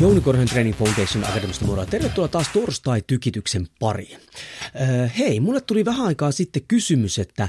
Jouni Korhonen Training Foundation Academista moro. Tervetuloa taas torstai-tykityksen pariin. Öö, hei, mulle tuli vähän aikaa sitten kysymys, että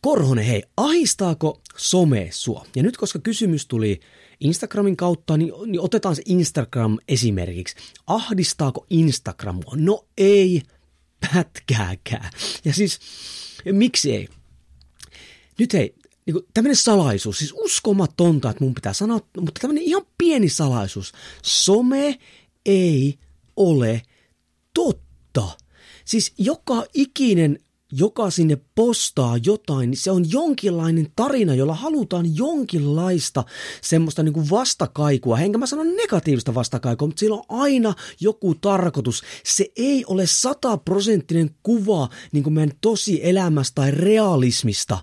Korhonen, hei, ahistaako some sua? Ja nyt koska kysymys tuli Instagramin kautta, niin, niin otetaan se Instagram esimerkiksi. Ahdistaako Instagram mua? No ei pätkääkään. Ja siis, miksi ei? Nyt hei, niin tämmöinen salaisuus, siis uskomatonta, että mun pitää sanoa, mutta tämmöinen ihan pieni salaisuus. Some ei ole totta. Siis joka ikinen joka sinne postaa jotain, niin se on jonkinlainen tarina, jolla halutaan jonkinlaista semmoista niin kuin vastakaikua. Enkä mä sano negatiivista vastakaikua, mutta sillä on aina joku tarkoitus. Se ei ole sataprosenttinen kuva niin kuin meidän tosi elämästä tai realismista,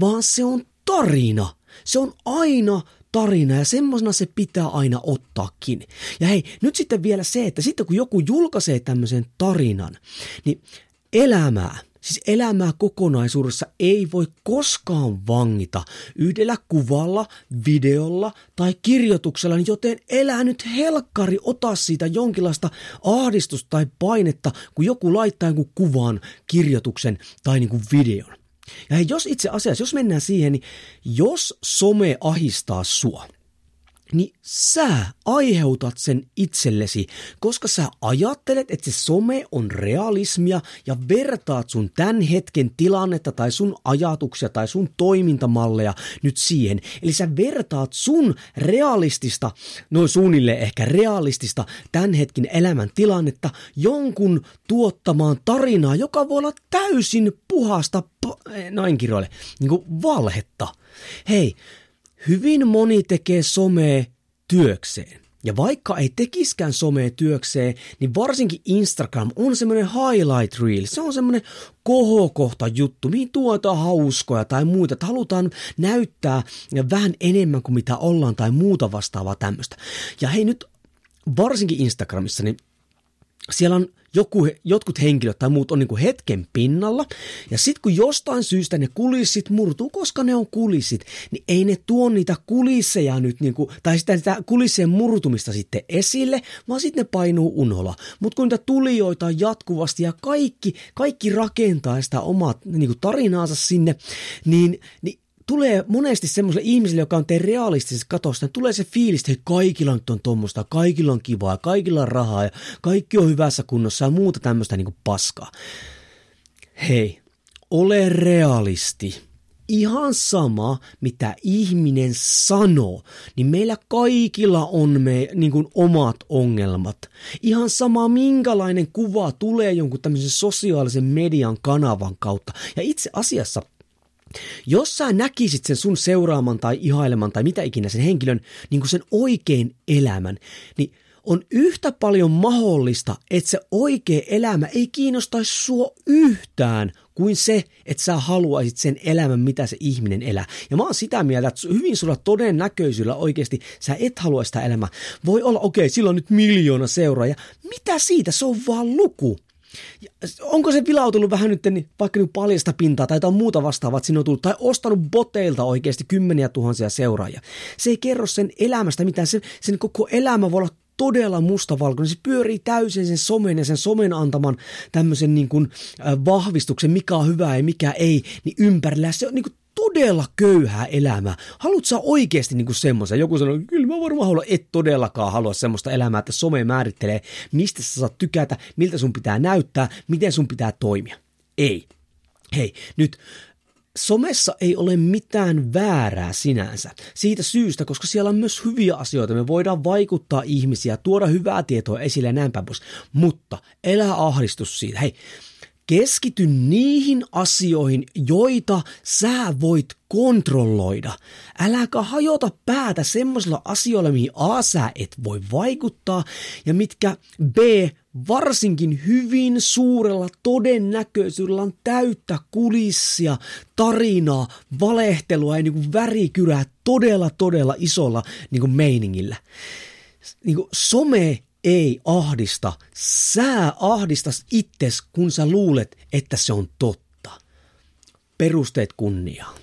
vaan se on tarina. Se on aina tarina ja semmoisena se pitää aina ottaakin. Ja hei, nyt sitten vielä se, että sitten kun joku julkaisee tämmöisen tarinan, niin elämää, Siis elämää kokonaisuudessa ei voi koskaan vangita yhdellä kuvalla, videolla tai kirjoituksella, joten elää nyt helkkari, ota siitä jonkinlaista ahdistusta tai painetta, kun joku laittaa jonkun kuvan, kirjoituksen tai niin kuin videon. Ja hei, jos itse asiassa, jos mennään siihen, niin jos some ahistaa sua – niin sä aiheutat sen itsellesi, koska sä ajattelet, että se some on realismia ja vertaat sun tämän hetken tilannetta tai sun ajatuksia tai sun toimintamalleja nyt siihen. Eli sä vertaat sun realistista, noin suunnilleen ehkä realistista tämän hetken elämän tilannetta jonkun tuottamaan tarinaa, joka voi olla täysin puhasta, noin kirjoille, niin kuin valhetta. Hei, Hyvin moni tekee somea työkseen. Ja vaikka ei tekiskään somea työkseen, niin varsinkin Instagram on semmoinen highlight reel. Se on semmoinen kohokohta juttu, mihin tuotaan hauskoja tai muuta, että halutaan näyttää vähän enemmän kuin mitä ollaan tai muuta vastaavaa tämmöistä. Ja hei nyt varsinkin Instagramissa, niin siellä on joku, jotkut henkilöt tai muut on niin kuin hetken pinnalla, ja sitten kun jostain syystä ne kulissit murtuu, koska ne on kulissit, niin ei ne tuo niitä kulisseja nyt, niin kuin, tai sitä, sitä kulissien murtumista sitten esille, vaan sitten ne painuu unholla. Mutta kun niitä tulijoita on jatkuvasti ja kaikki, kaikki rakentaa sitä omaa niin kuin tarinaansa sinne, niin, niin tulee monesti semmoiselle ihmiselle, joka on teidän realistisessa katosta, niin tulee se fiilis, että kaikilla nyt on tuommoista, kaikilla on kivaa, kaikilla on rahaa ja kaikki on hyvässä kunnossa ja muuta tämmöistä niin paskaa. Hei, ole realisti. Ihan sama, mitä ihminen sanoo, niin meillä kaikilla on me niin kuin omat ongelmat. Ihan sama, minkälainen kuva tulee jonkun tämmöisen sosiaalisen median kanavan kautta. Ja itse asiassa – jos sä näkisit sen sun seuraaman tai ihaileman tai mitä ikinä sen henkilön niin kuin sen oikein elämän, niin on yhtä paljon mahdollista, että se oikea elämä ei kiinnostaisi sua yhtään kuin se, että sä haluaisit sen elämän, mitä se ihminen elää. Ja mä oon sitä mieltä, että hyvin sulla todennäköisyydellä oikeasti sä et halua sitä elämää. Voi olla, okei, okay, sillä on nyt miljoona seuraajaa. Mitä siitä? Se on vaan luku. Onko se vilautunut vähän nyt niin, vaikka nyt paljasta pintaa tai jotain muuta vastaavaa, että sinne on tullut, tai ostanut boteilta oikeasti kymmeniä tuhansia seuraajia. Se ei kerro sen elämästä mitään, se, sen koko elämä voi olla todella mustavalkoinen. Se pyörii täysin sen somen ja sen somen antaman tämmöisen niin kuin, äh, vahvistuksen, mikä on hyvää ja mikä ei, niin ympärillä. Se on niin kuin todella köyhää elämää. Haluatko sä oikeasti niin semmoisen? Joku sanoo, kyllä mä varmaan haluan, et todellakaan halua semmoista elämää, että some määrittelee, mistä sä saat tykätä, miltä sun pitää näyttää, miten sun pitää toimia. Ei. Hei, nyt somessa ei ole mitään väärää sinänsä. Siitä syystä, koska siellä on myös hyviä asioita. Me voidaan vaikuttaa ihmisiä, tuoda hyvää tietoa esille ja näin päin pois. Mutta elää ahdistus siitä. Hei, Keskity niihin asioihin, joita sä voit kontrolloida. Äläkä hajota päätä semmoisilla asioilla, mihin A sä et voi vaikuttaa ja mitkä B varsinkin hyvin suurella todennäköisyydellä on täyttä kulissia, tarinaa, valehtelua ja niin värikyrää todella todella isolla niin kuin meiningillä. Niin kuin some ei ahdista. Sä ahdistas itses, kun sä luulet, että se on totta. Perusteet kunniaan.